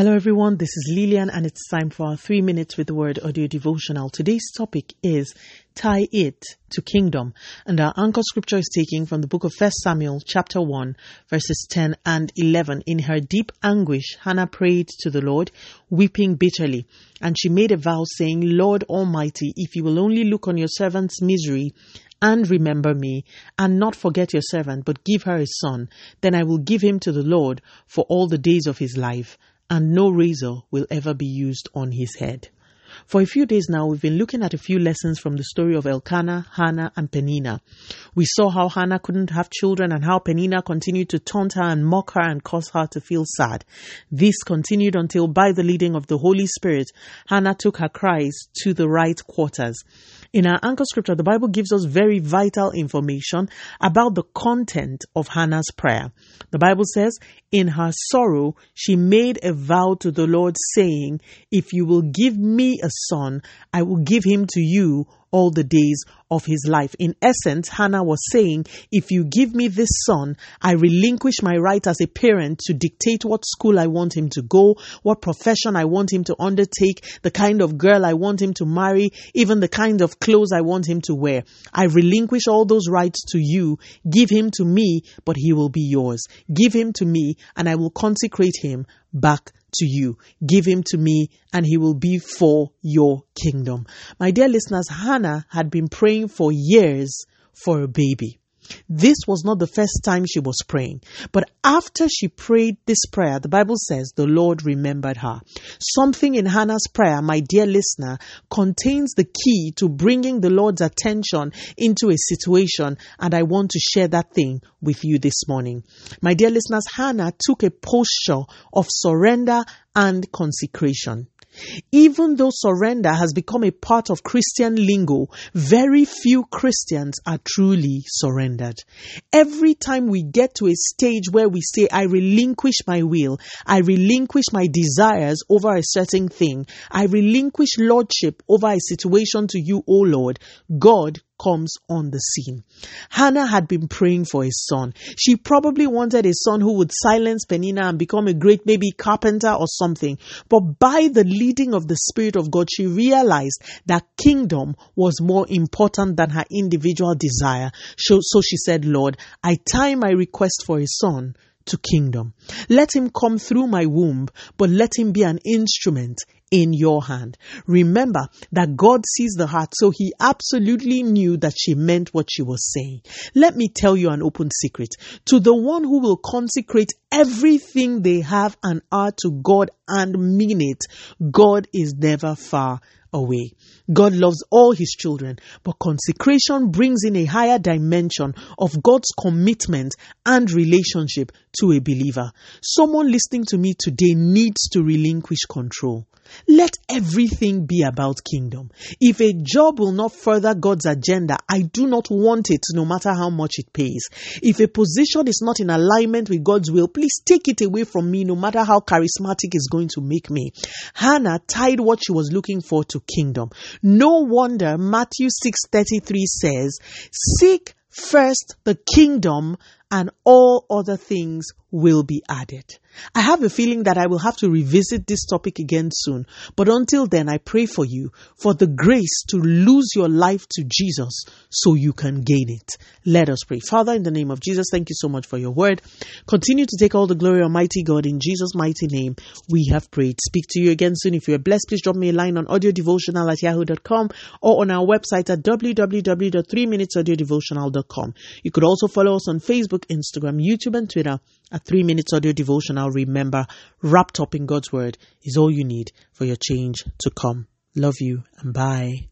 Hello, everyone. This is Lillian, and it's time for our three minutes with the word audio devotional. Today's topic is tie it to kingdom, and our anchor scripture is taken from the book of First Samuel, chapter 1, verses 10 and 11. In her deep anguish, Hannah prayed to the Lord, weeping bitterly, and she made a vow, saying, Lord Almighty, if you will only look on your servant's misery and remember me, and not forget your servant, but give her a son, then I will give him to the Lord for all the days of his life and no razor will ever be used on his head. For a few days now, we've been looking at a few lessons from the story of Elkanah, Hannah, and Peninnah. We saw how Hannah couldn't have children and how Peninnah continued to taunt her and mock her and cause her to feel sad. This continued until, by the leading of the Holy Spirit, Hannah took her cries to the right quarters. In our anchor scripture, the Bible gives us very vital information about the content of Hannah's prayer. The Bible says, In her sorrow, she made a vow to the Lord, saying, If you will give me a son, I will give him to you all the days of his life. In essence, Hannah was saying, if you give me this son, I relinquish my right as a parent to dictate what school I want him to go, what profession I want him to undertake, the kind of girl I want him to marry, even the kind of clothes I want him to wear. I relinquish all those rights to you. Give him to me, but he will be yours. Give him to me, and I will consecrate him back to you. Give him to me, and he will be for your kingdom. My dear listeners, Hannah had been praying for years for a baby. This was not the first time she was praying, but after she prayed this prayer, the Bible says the Lord remembered her. Something in Hannah's prayer, my dear listener, contains the key to bringing the Lord's attention into a situation, and I want to share that thing with you this morning. My dear listeners, Hannah took a posture of surrender and consecration. Even though surrender has become a part of Christian lingo, very few Christians are truly surrendered. Every time we get to a stage where we say, I relinquish my will, I relinquish my desires over a certain thing, I relinquish lordship over a situation to you, O Lord, God comes on the scene. Hannah had been praying for a son. She probably wanted a son who would silence Peninnah and become a great maybe carpenter or something. But by the leading of the Spirit of God, she realized that kingdom was more important than her individual desire. So, so she said, Lord, I tie my request for a son to kingdom. Let him come through my womb, but let him be an instrument in your hand. Remember that God sees the heart, so he absolutely knew that she meant what she was saying. Let me tell you an open secret. To the one who will consecrate everything they have and are to God and mean it, God is never far away. God loves all his children, but consecration brings in a higher dimension of God's commitment and relationship to a believer. Someone listening to me today needs to relinquish control. Let everything be about kingdom. If a job will not further God's agenda, I do not want it no matter how much it pays. If a position is not in alignment with God's will, please take it away from me no matter how charismatic it's going to make me. Hannah tied what she was looking for to kingdom. No wonder Matthew 6:33 says, "Seek first the kingdom and all other things will be added. I have a feeling that I will have to revisit this topic again soon, but until then, I pray for you for the grace to lose your life to Jesus so you can gain it. Let us pray. Father, in the name of Jesus, thank you so much for your word. Continue to take all the glory, Almighty God, in Jesus' mighty name. We have prayed. Speak to you again soon. If you're blessed, please drop me a line on audio audiodevotional at yahoo.com or on our website at www.3minutesaudiodevotional.com. You could also follow us on Facebook, Instagram, YouTube, and Twitter a three minutes audio devotional, remember, wrapped up in God's word is all you need for your change to come. Love you and bye.